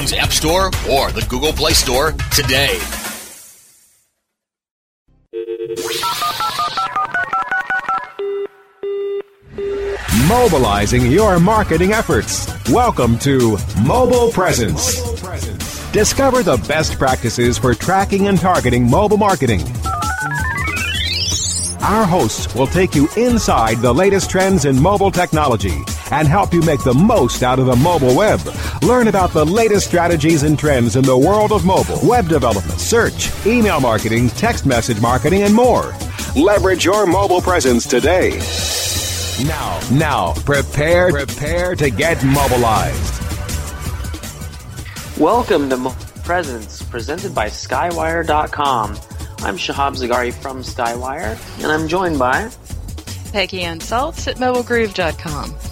App Store or the Google Play Store today. Mobilizing your marketing efforts. Welcome to Mobile Presence. Discover the best practices for tracking and targeting mobile marketing. Our hosts will take you inside the latest trends in mobile technology and help you make the most out of the mobile web. Learn about the latest strategies and trends in the world of mobile, web development, search, email marketing, text message marketing, and more. Leverage your mobile presence today. Now, now, prepare, prepare to get mobilized. Welcome to Mobile Presence, presented by Skywire.com. I'm Shahab Zagari from Skywire, and I'm joined by Peggy Anne Salz at MobileGroove.com.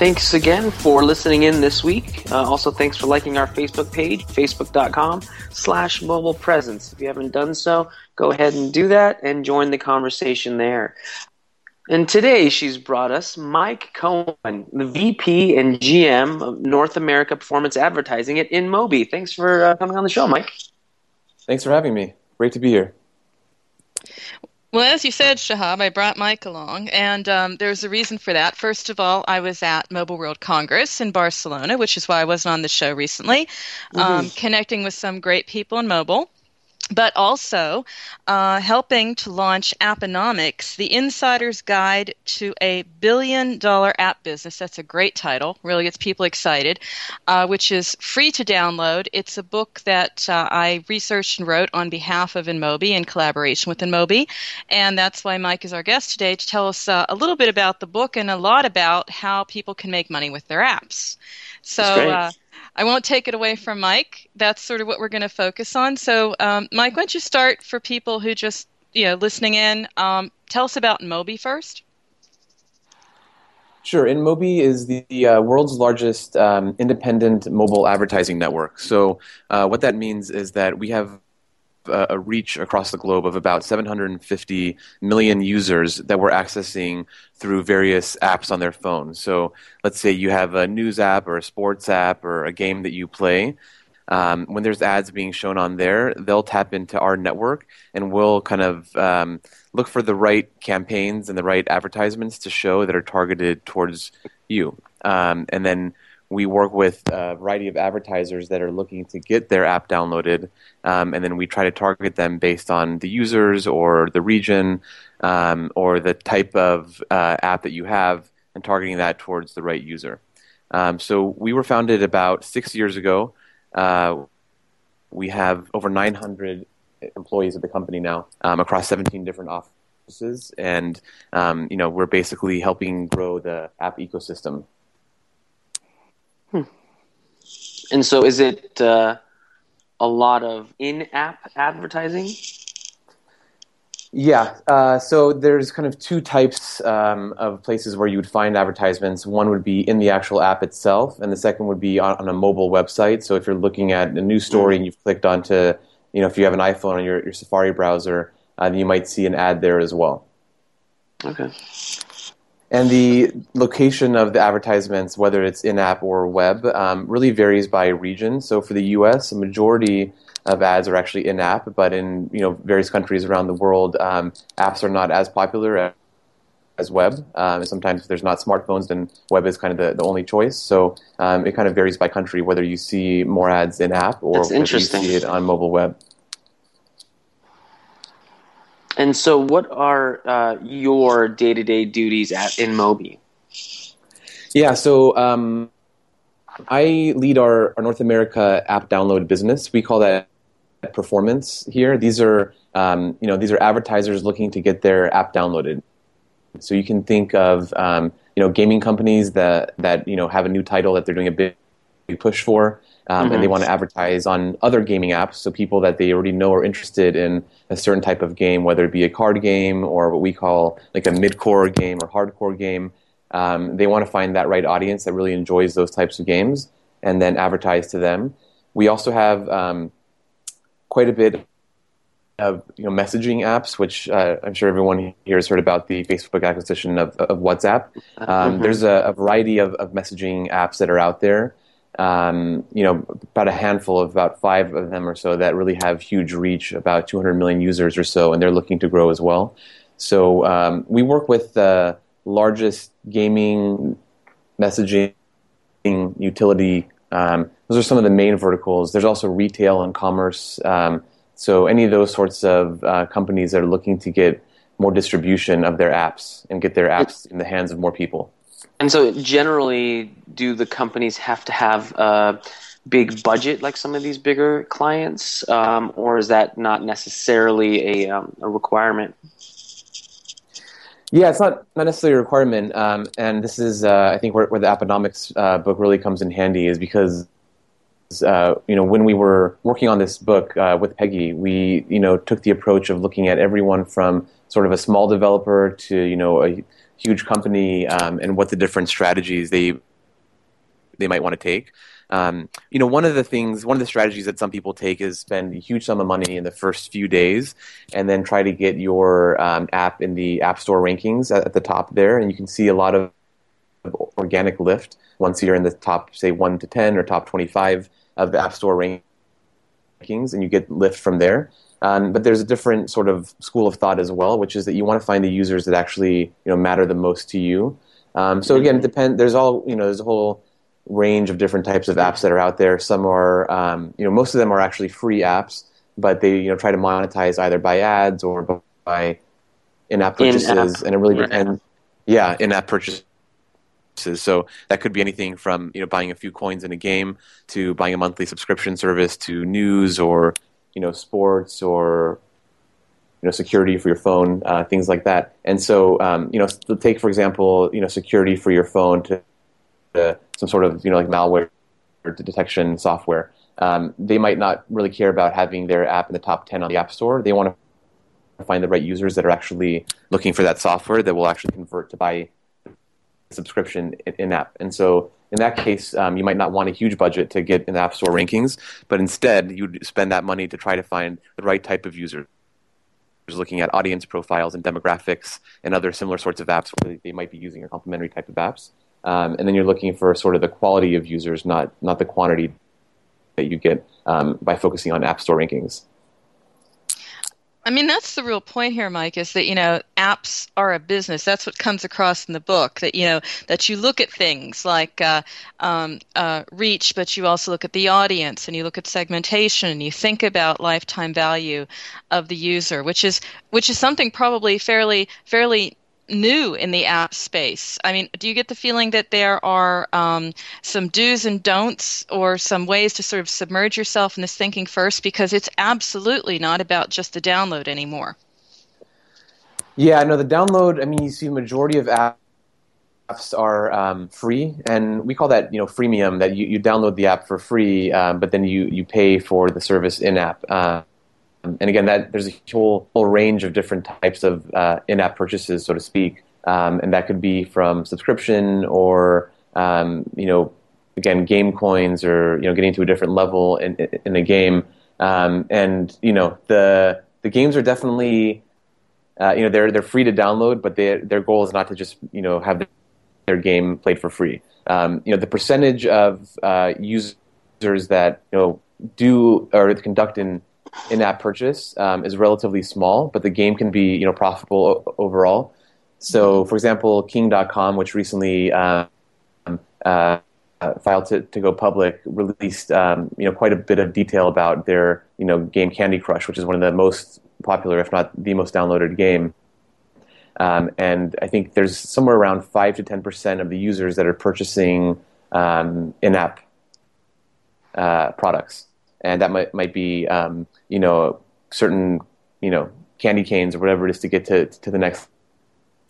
Thanks again for listening in this week. Uh, also, thanks for liking our Facebook page, facebook.com slash mobile presence. If you haven't done so, go ahead and do that and join the conversation there. And today she's brought us Mike Cohen, the VP and GM of North America Performance Advertising at InMobi. Thanks for uh, coming on the show, Mike. Thanks for having me. Great to be here. Well, as you said, Shahab, I brought Mike along, and um, there's a reason for that. First of all, I was at Mobile World Congress in Barcelona, which is why I wasn't on the show recently, mm-hmm. um, connecting with some great people in mobile but also uh, helping to launch Apponomics, the insider's guide to a billion dollar app business. That's a great title, really gets people excited, uh, which is free to download. It's a book that uh, I researched and wrote on behalf of InMobi in collaboration with InMobi. And that's why Mike is our guest today to tell us uh, a little bit about the book and a lot about how people can make money with their apps. So, I won't take it away from Mike. That's sort of what we're going to focus on. So, um, Mike, why don't you start for people who just you know listening in? Um, tell us about Mobi first. Sure. InMobi is the, the uh, world's largest um, independent mobile advertising network. So, uh, what that means is that we have a reach across the globe of about 750 million users that we're accessing through various apps on their phone. So let's say you have a news app or a sports app or a game that you play. Um, when there's ads being shown on there, they'll tap into our network and we'll kind of um, look for the right campaigns and the right advertisements to show that are targeted towards you. Um, and then we work with a variety of advertisers that are looking to get their app downloaded, um, and then we try to target them based on the users or the region um, or the type of uh, app that you have, and targeting that towards the right user. Um, so we were founded about six years ago. Uh, we have over 900 employees at the company now um, across 17 different offices, and um, you know we're basically helping grow the app ecosystem. Hmm. And so, is it uh, a lot of in-app advertising? Yeah, uh, so there's kind of two types um, of places where you would find advertisements. One would be in the actual app itself, and the second would be on, on a mobile website. So if you're looking at a news story and you've clicked onto, you know, if you have an iPhone on your, your Safari browser, uh, you might see an ad there as well. Okay. And the location of the advertisements, whether it's in app or web, um, really varies by region. So for the US, a majority of ads are actually in app, but in you know various countries around the world, um, apps are not as popular as web. Um, sometimes if there's not smartphones, then web is kind of the, the only choice. So um, it kind of varies by country whether you see more ads in app or whether you see it on mobile web. And so, what are uh, your day to day duties at InMobi? Yeah, so um, I lead our, our North America app download business. We call that performance here. These are um, you know these are advertisers looking to get their app downloaded. So you can think of um, you know gaming companies that that you know have a new title that they're doing a big push for, um, mm-hmm. and they mm-hmm. want to advertise on other gaming apps. So people that they already know are interested in a certain type of game, whether it be a card game or what we call like a mid-core game or hardcore game. Um, they want to find that right audience that really enjoys those types of games, and then advertise to them. We also have um, quite a bit of you know messaging apps, which uh, I'm sure everyone here has heard about the Facebook acquisition of, of WhatsApp. Um, mm-hmm. There's a, a, variety of, of messaging apps that are out there. Um, you know, about a handful of about five of them or so that really have huge reach, about 200 million users or so, and they're looking to grow as well. So um, we work with the largest gaming messaging utility um, those are some of the main verticals. There's also retail and commerce. Um, so any of those sorts of uh, companies that are looking to get more distribution of their apps and get their apps in the hands of more people. And so, generally, do the companies have to have a big budget like some of these bigger clients, um, or is that not necessarily a, um, a requirement? Yeah, it's not, not necessarily a requirement. Um, and this is, uh, I think, where, where the Apponomics uh, book really comes in handy is because, uh, you know, when we were working on this book uh, with Peggy, we, you know, took the approach of looking at everyone from sort of a small developer to, you know, a huge company um, and what the different strategies they they might want to take. Um, you know, one of the things, one of the strategies that some people take is spend a huge sum of money in the first few days, and then try to get your um, app in the App Store rankings at, at, the top there, and you can see a lot of organic lift once you're in the top, say, one to ten or top twenty-five of the App Store rankings, and you get lift from there. Um, but there's a different sort of school of thought as well, which is that you want to find the users that actually you know matter the most to you. Um, so again, it depend. There's all you know. There's a whole range of different types of apps that are out there. Some are, um, you know, most of them are actually free apps, but they, you know, try to monetize either by ads or by in-app purchases, in-app. and it really depends. Yeah, in-app purchases. So that could be anything from you know buying a few coins in a game to buying a monthly subscription service to news or you know sports or you know security for your phone, uh, things like that. And so um, you know take for example you know security for your phone to uh, some sort of you know like malware detection software. Um, they might not really care about having their app in the top 10 on the App Store. They want to find the right users that are actually looking for that software that will actually convert to buy subscription in app. And so in that case, um, you might not want a huge budget to get in the App Store rankings, but instead you'd spend that money to try to find the right type of user. Looking at audience profiles and demographics and other similar sorts of apps where they might be using a complementary type of apps. Um, and then you're looking for sort of the quality of users, not not the quantity that you get um, by focusing on App Store rankings. I mean, that's the real point here, Mike, is that, you know, apps are a business. That's what comes across in the book, that, you know, that you look at things like uh, um, uh, reach, but you also look at the audience and you look at segmentation and you think about lifetime value of the user, which is, which is something probably fairly, fairly new in the app space. I mean, do you get the feeling that there are um, some do's and don'ts or some ways to sort of submerge yourself in this thinking first? Because it's absolutely not about just the download anymore. Yeah, no, the download, I mean, you see the majority of apps are um, free, and we call that, you know, freemium, that you, you download the app for free, um, but then you, you pay for the service in-app. Uh, um, and again, that there's a whole whole range of different types of uh, in-app purchases, so to speak, um, and that could be from subscription or um, you know, again, game coins or you know, getting to a different level in in a game. Um, and you know, the the games are definitely uh, you know they're they're free to download, but they, their goal is not to just you know have their game played for free. Um, you know, the percentage of uh, users that you know do or conduct in in-app purchase um, is relatively small, but the game can be you know profitable o- overall. So, for example, King.com, which recently um, uh, filed to, to go public, released um, you know quite a bit of detail about their you know game Candy Crush, which is one of the most popular, if not the most downloaded game. Um, and I think there's somewhere around five to ten percent of the users that are purchasing um, in-app uh, products and that might might be um, you know certain you know candy canes or whatever it is to get to to the next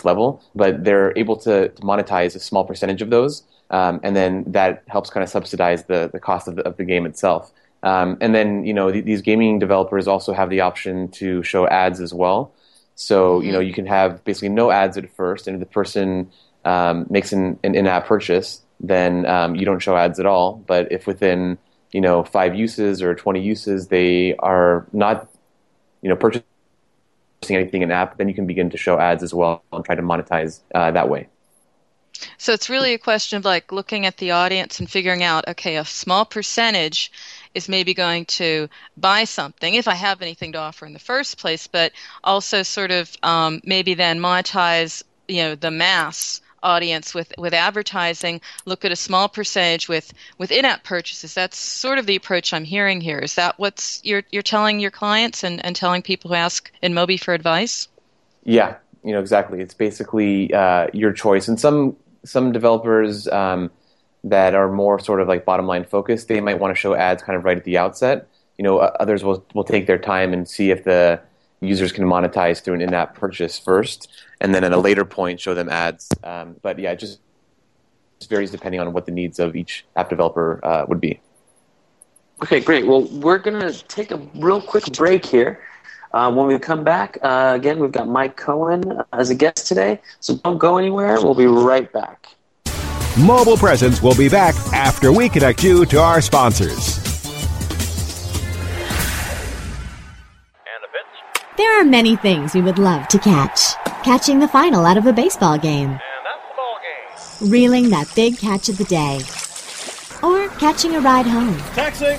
level. But they're able to, to monetize a small percentage of those, um, and then that helps kind of subsidize the the cost of the, of the game itself. Um, and then you know th- these gaming developers also have the option to show ads as well. So you know you can have basically no ads at first, and if the person um, makes an, an in-app purchase, then um, you don't show ads at all. But if within you know five uses or 20 uses they are not you know purchasing anything in app then you can begin to show ads as well and try to monetize uh, that way. So it's really a question of like looking at the audience and figuring out okay a small percentage is maybe going to buy something if i have anything to offer in the first place but also sort of um, maybe then monetize you know the mass audience with, with advertising, look at a small percentage with, with in-app purchases. That's sort of the approach I'm hearing here. Is that what you're, you're telling your clients and, and telling people who ask InMobi for advice? Yeah, you know, exactly. It's basically uh, your choice. And some, some developers um, that are more sort of like bottom line focused, they might want to show ads kind of right at the outset. You know, others will, will take their time and see if the users can monetize through an in-app purchase first and then at a later point show them ads. Um, but yeah, it just varies depending on what the needs of each app developer uh, would be. Okay, great. Well, we're going to take a real quick break here. Uh, when we come back, uh, again, we've got Mike Cohen as a guest today, so don't go anywhere. We'll be right back. Mobile Presence will be back after we connect you to our sponsors. There are many things we would love to catch. Catching the final out of a baseball game. And that's the ball game. Reeling that big catch of the day. Or catching a ride home. Taxi!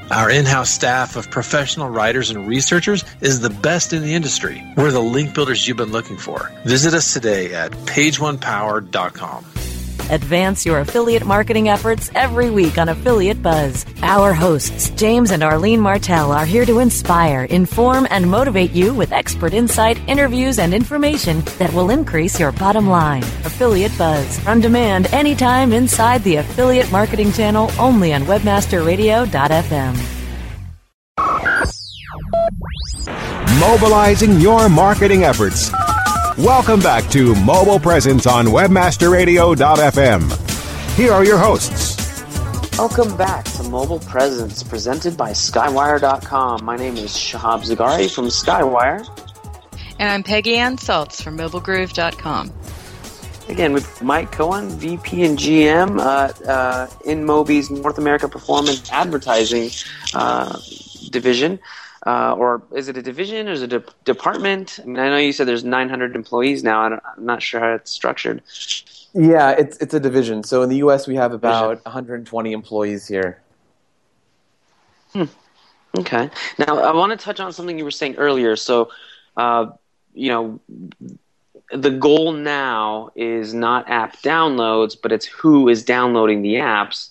Our in house staff of professional writers and researchers is the best in the industry. We're the link builders you've been looking for. Visit us today at pageonepower.com. Advance your affiliate marketing efforts every week on Affiliate Buzz. Our hosts, James and Arlene Martell, are here to inspire, inform, and motivate you with expert insight, interviews, and information that will increase your bottom line. Affiliate Buzz, on demand anytime inside the Affiliate Marketing Channel only on WebmasterRadio.fm. Mobilizing your marketing efforts. Welcome back to Mobile Presence on WebmasterRadio.fm. Here are your hosts. Welcome back to Mobile Presence, presented by Skywire.com. My name is Shahab Zagari from Skywire. And I'm Peggy Anne Salz from MobileGroove.com. Again, with Mike Cohen, VP and GM uh, uh, InMobi's North America Performance Advertising uh, division. Uh, or is it a division or is it a de- department? I mean, I know you said there's 900 employees now. I'm not sure how it's structured. Yeah, it's it's a division. So in the U.S., we have about 120 employees here. Hmm. Okay. Now I want to touch on something you were saying earlier. So, uh, you know, the goal now is not app downloads, but it's who is downloading the apps.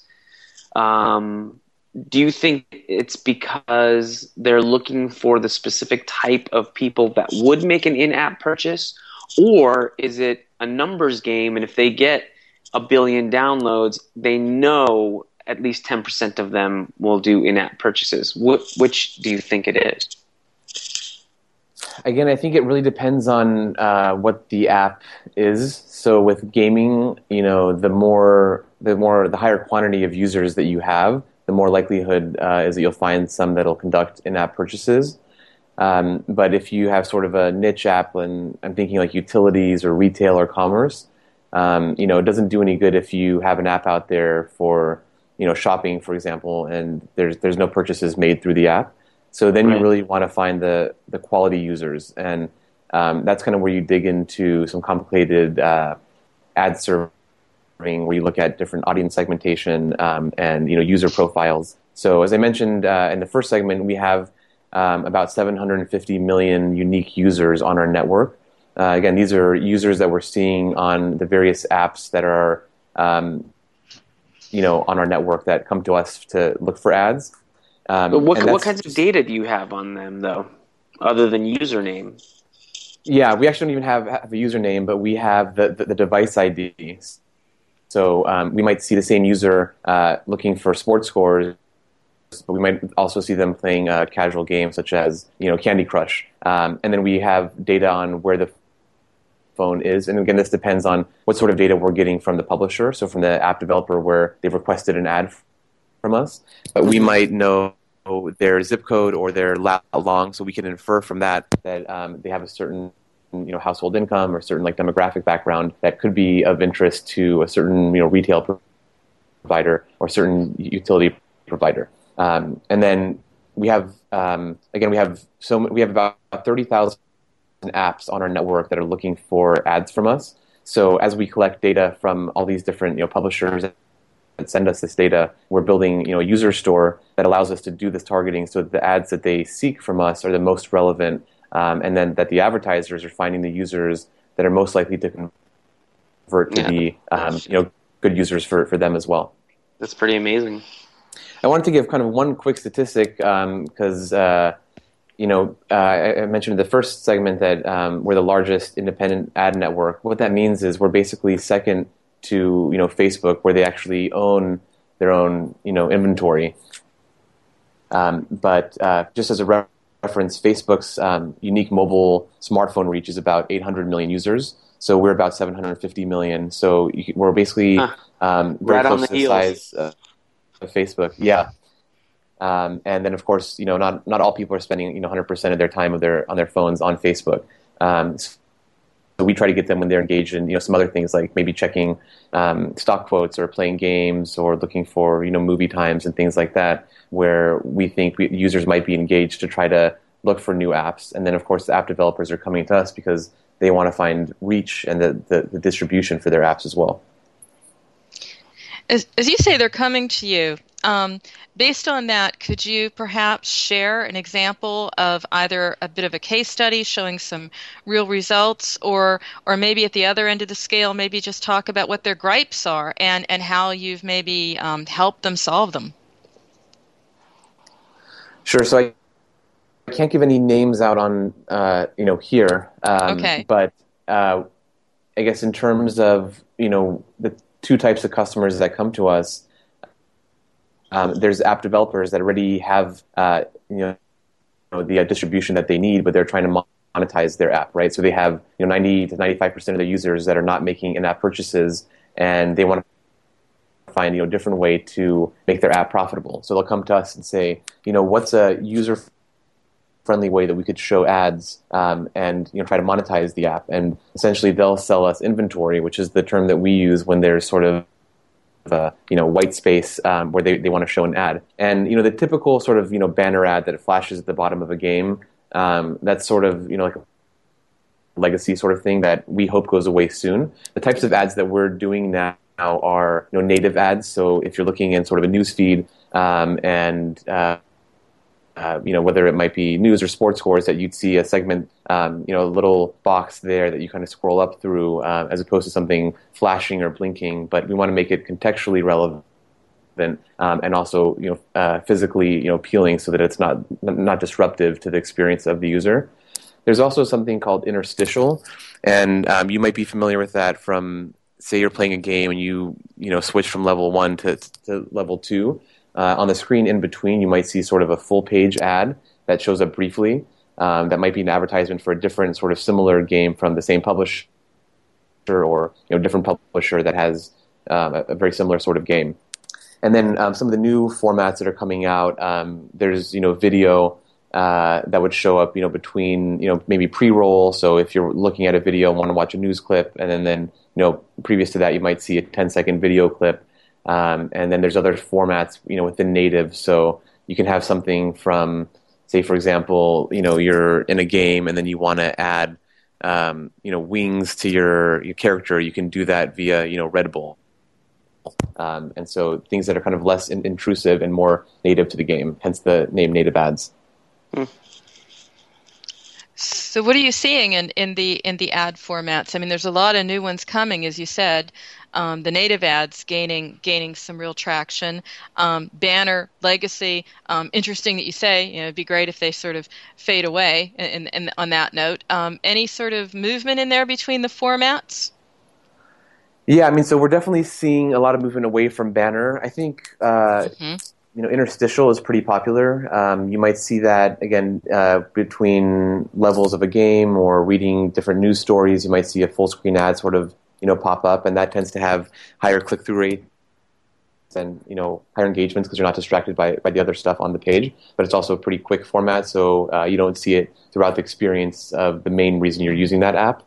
Um, do you think it's because they're looking for the specific type of people that would make an in-app purchase? Or is it a numbers game and if they get a billion downloads they know at least 10% of them will do in-app purchases? Wh- which do you think it is? Again i think it really depends on uh, what the app is. So with gaming you know the more the more the higher quantity of users that you have the more likelihood uh, is that you'll find some that'll conduct in-app purchases. Um, but if you have sort of a niche app, and I'm thinking like utilities or retail or commerce, um, you know, it doesn't do any good if you have an app out there for you know shopping, for example, and there's there's no purchases made through the app. So then right. you really want to find the the quality users, and um, that's kind of where you dig into some complicated uh, ad server where you look at different audience segmentation um, and you know user profiles. So as I mentioned uh, in the first segment, we have um, about 750 million unique users on our network. Uh, again, these are users that we're seeing on the various apps that are um, you know on our network that come to us to look for ads. Um, but what, what kinds of data do you have on them though, other than username? Yeah, we actually don't even have, have a username, but we have the, the, the device IDs. So um, we might see the same user uh, looking for sports scores, but we might also see them playing a casual game such as you know Candy Crush. Um, and then we have data on where the phone is. And again, this depends on what sort of data we're getting from the publisher, so from the app developer where they've requested an ad from us. But we might know their zip code or their lat long, so we can infer from that that um, they have a certain you know household income or certain like demographic background that could be of interest to a certain you know retail provider or certain utility provider. Um, and then we have um, again we have so we have about thirty thousand apps on our network that are looking for ads from us. So as we collect data from all these different you know publishers that send us this data, we're building you know a user store that allows us to do this targeting so that the ads that they seek from us are the most relevant um, and then that the advertisers are finding the users that are most likely to convert to yeah. be um, you know good users for, for them as well. That's pretty amazing. I wanted to give kind of one quick statistic because um, uh, you know uh, I mentioned in the first segment that um, we're the largest independent ad network. What that means is we're basically second to you know Facebook, where they actually own their own you know inventory. Um, but uh, just as a reference, Facebook's um, unique mobile smartphone reach is about 800 million users. So we're about 750 million. So we're basically huh. um, very right close the to the heels. size of Facebook. Yeah. Um, and then, of course, you know, not not all people are spending you know 100% of their time of their on their phones on Facebook. Um, we try to get them when they're engaged in you know some other things like maybe checking um, stock quotes or playing games or looking for you know movie times and things like that, where we think we, users might be engaged to try to look for new apps. And then of course the app developers are coming to us because they want to find reach and the, the, the distribution for their apps as well. As, as you say, they're coming to you. Um, based on that, could you perhaps share an example of either a bit of a case study showing some real results, or or maybe at the other end of the scale, maybe just talk about what their gripes are and and how you've maybe um, helped them solve them? Sure. So I I can't give any names out on uh, you know here. Um, okay. But uh, I guess in terms of you know the two types of customers that come to us, um, there's app developers that already have uh, you know the uh, distribution that they need, but they're trying to monetize their app, right? So they have you know 90 to 95 percent of their users that are not making in-app purchases, and they want to find you know a different way to make their app profitable. So they'll come to us and say, you know, what's a user friendly way that we could show ads um, and you know try to monetize the app. And essentially, they'll sell us inventory, which is the term that we use when there's sort of a you know white space um, where they, they want to show an ad. And you know the typical sort of you know banner ad that flashes at the bottom of a game. Um, that's sort of you know like a legacy sort of thing that we hope goes away soon. The types of ads that we're doing now are you know native ads. So if you're looking in sort of a news feed um, and uh, uh, you know, whether it might be news or sports scores, that you'd see a segment, um, you know, a little box there that you kind of scroll up through, uh, as opposed to something flashing or blinking. But we want to make it contextually relevant. Um, and also, you know, uh, physically, you know, appealing, so that it's not not disruptive to the experience of the user. There's also something called interstitial, and um, you might be familiar with that from, say, you're playing a game and you you know switch from level one to, to level two uh, on the screen in between, you might see sort of a full page ad that shows up briefly. Um, that might be an advertisement for a different sort of similar game from the same publisher or you know different publisher that has um, a, very similar sort of game. And then um, some of the new formats that are coming out, um, there's you know video uh, that would show up you know between you know maybe pre-roll. So if you're looking at a video, and want to watch a news clip, and then then you know previous to that you might see a 10 second video clip um, and then there's other formats, you know, within native. So you can have something from, say, for example, you know, you're in a game and then you want to add, um, you know, wings to your, your character. You can do that via, you know, Red Bull. Um, and so things that are kind of less in- intrusive and more native to the game, hence the name native ads. Hmm. So, what are you seeing in, in the in the ad formats? I mean, there's a lot of new ones coming, as you said um, the native ads gaining gaining some real traction. Um, banner legacy, um, interesting that you say. You know, it'd be great if they sort of fade away. And on that note, um, any sort of movement in there between the formats? Yeah, I mean, so we're definitely seeing a lot of movement away from banner. I think. Uh, mm-hmm you know, interstitial is pretty popular. Um, you might see that again uh, between levels of a game or reading different news stories. You might see a full screen ad sort of you know pop up, and that tends to have higher click through rates and you know higher engagements because you're not distracted by by the other stuff on the page. But it's also a pretty quick format, so uh, you don't see it throughout the experience of the main reason you're using that app.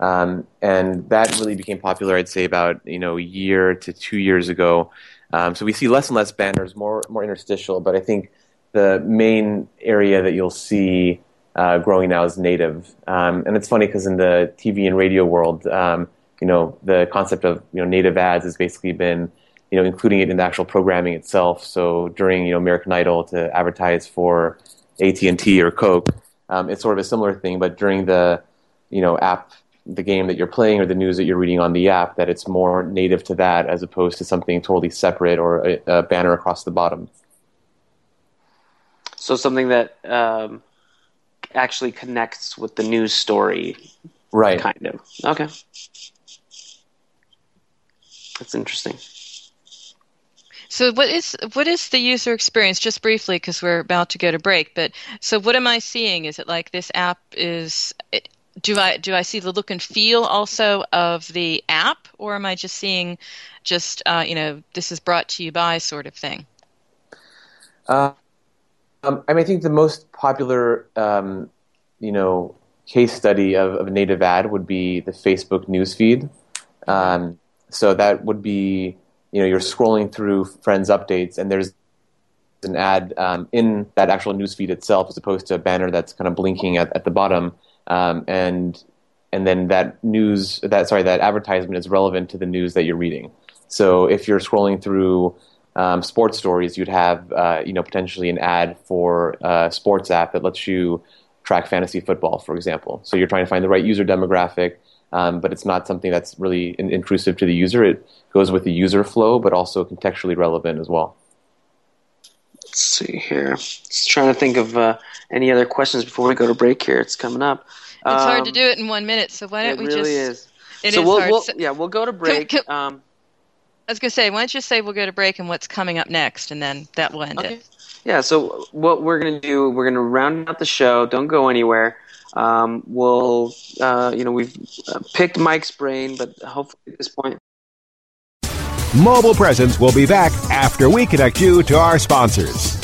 Um, and that really became popular, I'd say, about you know a year to two years ago. Um, so we see less and less banners, more more interstitial. But I think the main area that you'll see uh, growing now is native. Um, and it's funny because in the TV and radio world, um, you know, the concept of you know native ads has basically been you know including it in the actual programming itself. So during you know American Idol to advertise for AT and T or Coke, um, it's sort of a similar thing. But during the you know app, the game that you're playing or the news that you're reading on the app, that it's more native to that as opposed to something totally separate or a, a banner across the bottom. So something that um, actually connects with the news story, right? Kind of. Okay. That's interesting. So what is what is the user experience? Just briefly, because we're about to go to break. But so what am I seeing? Is it like this app is? It, do I do I see the look and feel also of the app, or am I just seeing just uh, you know this is brought to you by sort of thing? Uh, um, I mean, I think the most popular um, you know case study of, of, a native ad would be the Facebook newsfeed. Um, so that would be, you know, you're scrolling through friends' updates, and there's an ad um, in that actual newsfeed itself, as opposed to a banner that's kind of blinking at, at the bottom, um, and and then that news, that sorry, that advertisement is relevant to the news that you're reading. So if you're scrolling through um, sports stories, you'd have uh, you know potentially an ad for a sports app that lets you track fantasy football, for example. So you're trying to find the right user demographic, um, but it's not something that's really in- intrusive to the user. It goes with the user flow, but also contextually relevant as well. Let's see here. Just trying to think of uh, any other questions before we go to break here. It's coming up. It's um, hard to um, do it in one minute, so why don't we really just? Is. It so is we'll, hard. We'll, yeah, we'll go to break. Can, can, um, I was going to say, why don't you say we'll go to break and what's coming up next, and then that will end okay. it. Yeah, so what we're going to do, we're going to round out the show. Don't go anywhere. Um, we'll, uh, you know, we've uh, picked Mike's brain, but hopefully at this point. Mobile Presence will be back after we connect you to our sponsors.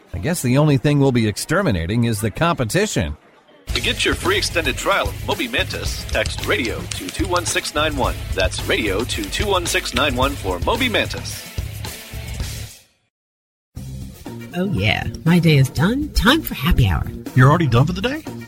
I guess the only thing we'll be exterminating is the competition. To get your free extended trial of Moby Mantis, text radio to 21691. That's radio to 21691 for Moby Mantis. Oh, yeah. My day is done. Time for happy hour. You're already done for the day?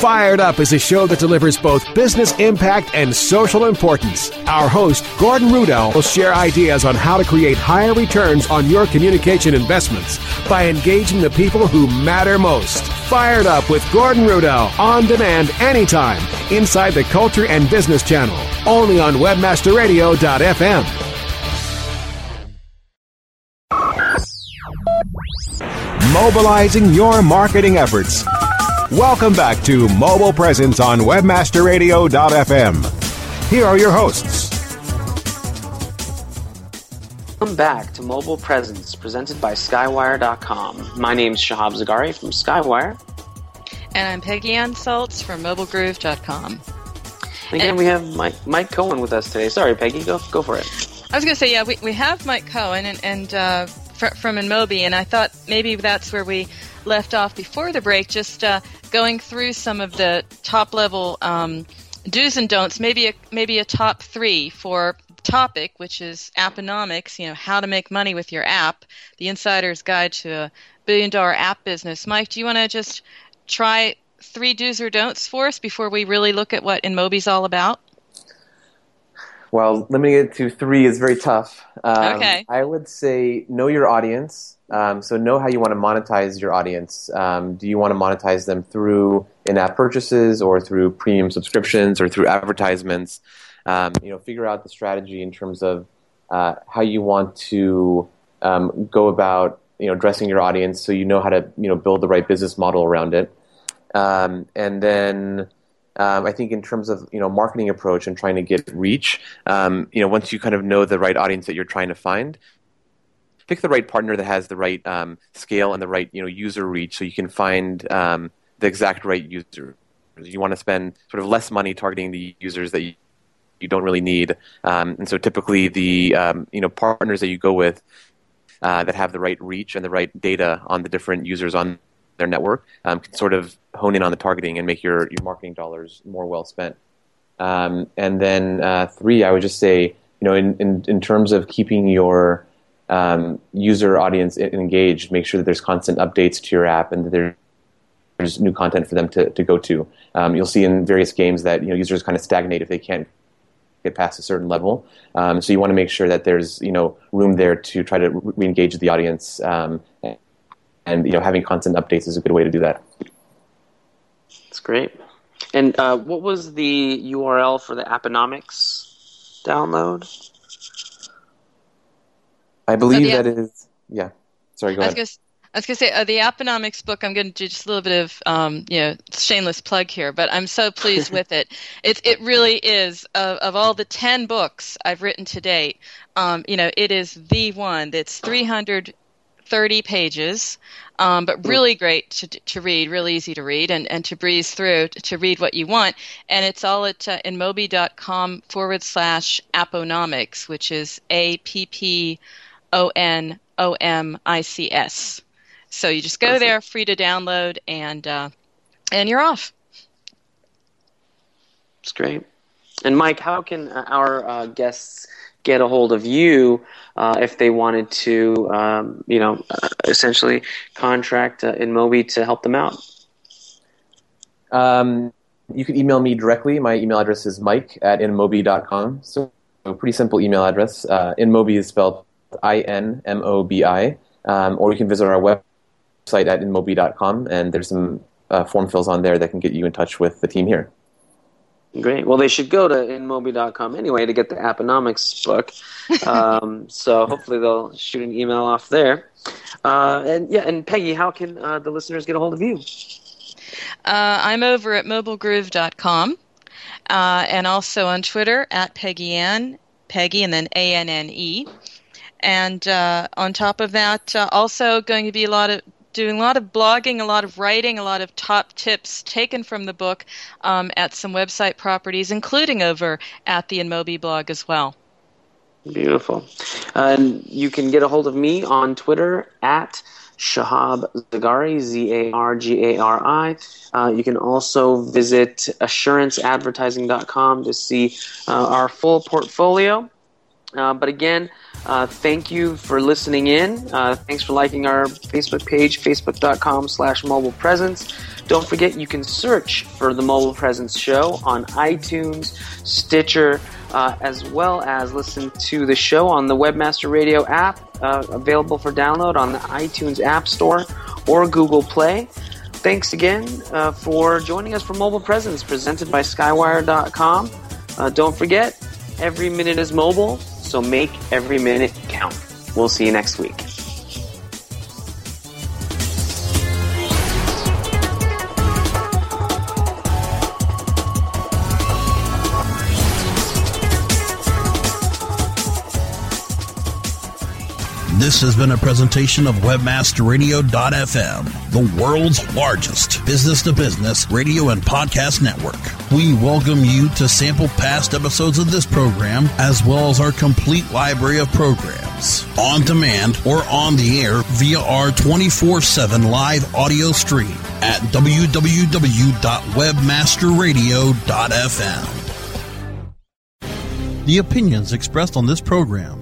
Fired Up is a show that delivers both business impact and social importance. Our host, Gordon Rudell, will share ideas on how to create higher returns on your communication investments by engaging the people who matter most. Fired Up with Gordon Rudell on demand anytime inside the Culture and Business Channel, only on WebmasterRadio.fm. Mobilizing your marketing efforts. Welcome back to Mobile Presence on WebmasterRadio.fm. Here are your hosts. Welcome back to Mobile Presence, presented by Skywire.com. My name is Shahab Zagari from Skywire. And I'm Peggy Anne Salz from MobileGroove.com. Again, and we have Mike, Mike Cohen with us today. Sorry, Peggy, go go for it. I was going to say, yeah, we, we have Mike Cohen and, and uh, fr- from InMobi, and I thought maybe that's where we left off before the break, just uh, going through some of the top level um, do's and don'ts, maybe a, maybe a top three for topic, which is apponomics, you know, how to make money with your app, the insider's guide to a billion dollar app business. Mike, do you want to just try three do's or don'ts for us before we really look at what InMobi's all about? Well, limiting it to three is very tough. Um, okay. I would say know your audience. Um, so know how you want to monetize your audience. Um, do you want to monetize them through in-app purchases or through premium subscriptions or through advertisements? Um, you know, figure out the strategy in terms of uh, how you want to um, go about you know addressing your audience, so you know how to you know build the right business model around it. Um, and then um, I think in terms of you know marketing approach and trying to get reach, um, you know once you kind of know the right audience that you're trying to find, pick the right partner that has the right um, scale and the right you know user reach, so you can find um, the exact right user. You want to spend sort of less money targeting the users that you, don't really need, um, and so typically the um, you know partners that you go with uh, that have the right reach and the right data on the different users on their network um, can sort of hone in on the targeting and make your, your marketing dollars more well spent. Um, and then uh, three, I would just say, you know, in, in, in terms of keeping your um, user audience engaged, make sure that there's constant updates to your app and that there's new content for them to, to go to. Um, you'll see in various games that you know users kind of stagnate if they can't get past a certain level. Um, so you want to make sure that there's you know room there to try to re-engage the audience um, and you know having constant updates is a good way to do that. That's great. And uh, what was the URL for the Apponomics download? I believe Oh, the- that is yeah. Sorry, go I was ahead. gonna, s- I was going to say uh, the Apponomics book. I'm going to do just a little bit of um, you know shameless plug here, but I'm so pleased with it. It it really is of, of all the ten books I've written to date. Um, you know, it is the one that's 330 pages, um, but really great to to read, really easy to read, and, and to breeze through to, to read what you want. And it's all at uh, inmobi.com forward slash apponomics, which is a p p o n o m i c s. So you just go there, free to download, and uh, and you're off. It's great. And Mike, how can uh, our uh, guests get a hold of you uh, if they wanted to, um, you know, essentially contract uh, InMobi to help them out? Um, you can email me directly. My email address is mike at inmobi.com. So a pretty simple email address. Uh, inmobi is spelled I-N-M-O-B-I. Um, or you can visit our website at inmobi.com, and there's some uh, form fills on there that can get you in touch with the team here. Great. Well, they should go to inmobi.com anyway to get the Apponomics book. Um, so hopefully they'll shoot an email off there. Uh, and yeah, and Peggy, how can uh, the listeners get a hold of you? Uh, I'm over at mobilegroove.com uh, and also on Twitter at Peggy Anne, Peggy, and then A N N E. And uh, on top of that, uh, also going to be a lot of doing a lot of blogging, a lot of writing, a lot of top tips taken from the book um, at some website properties, including over at the InMobi blog as well. Beautiful. And you can get a hold of me on Twitter at Shahab Zargari, Z A R G A R I. Uh, you can also visit assuranceadvertising.com to see uh, our full portfolio. Uh, but again, uh, thank you for listening in. Uh, thanks for liking our Facebook page, facebook.com slash mobile presence. Don't forget you can search for the Mobile Presence Show on iTunes, Stitcher, uh, as well as listen to the show on the Webmaster Radio app, uh, available for download on the iTunes App Store or Google Play. Thanks again uh, for joining us for Mobile Presence, presented by Skywire.com. Don't forget, every minute is mobile, so make every minute count. We'll see you next week. This has been a presentation of WebmasterRadio.fm, the world's largest business to business radio and podcast network. We welcome you to sample past episodes of this program as well as our complete library of programs on demand or on the air via our 24 7 live audio stream at www.webmasterradio.fm. The opinions expressed on this program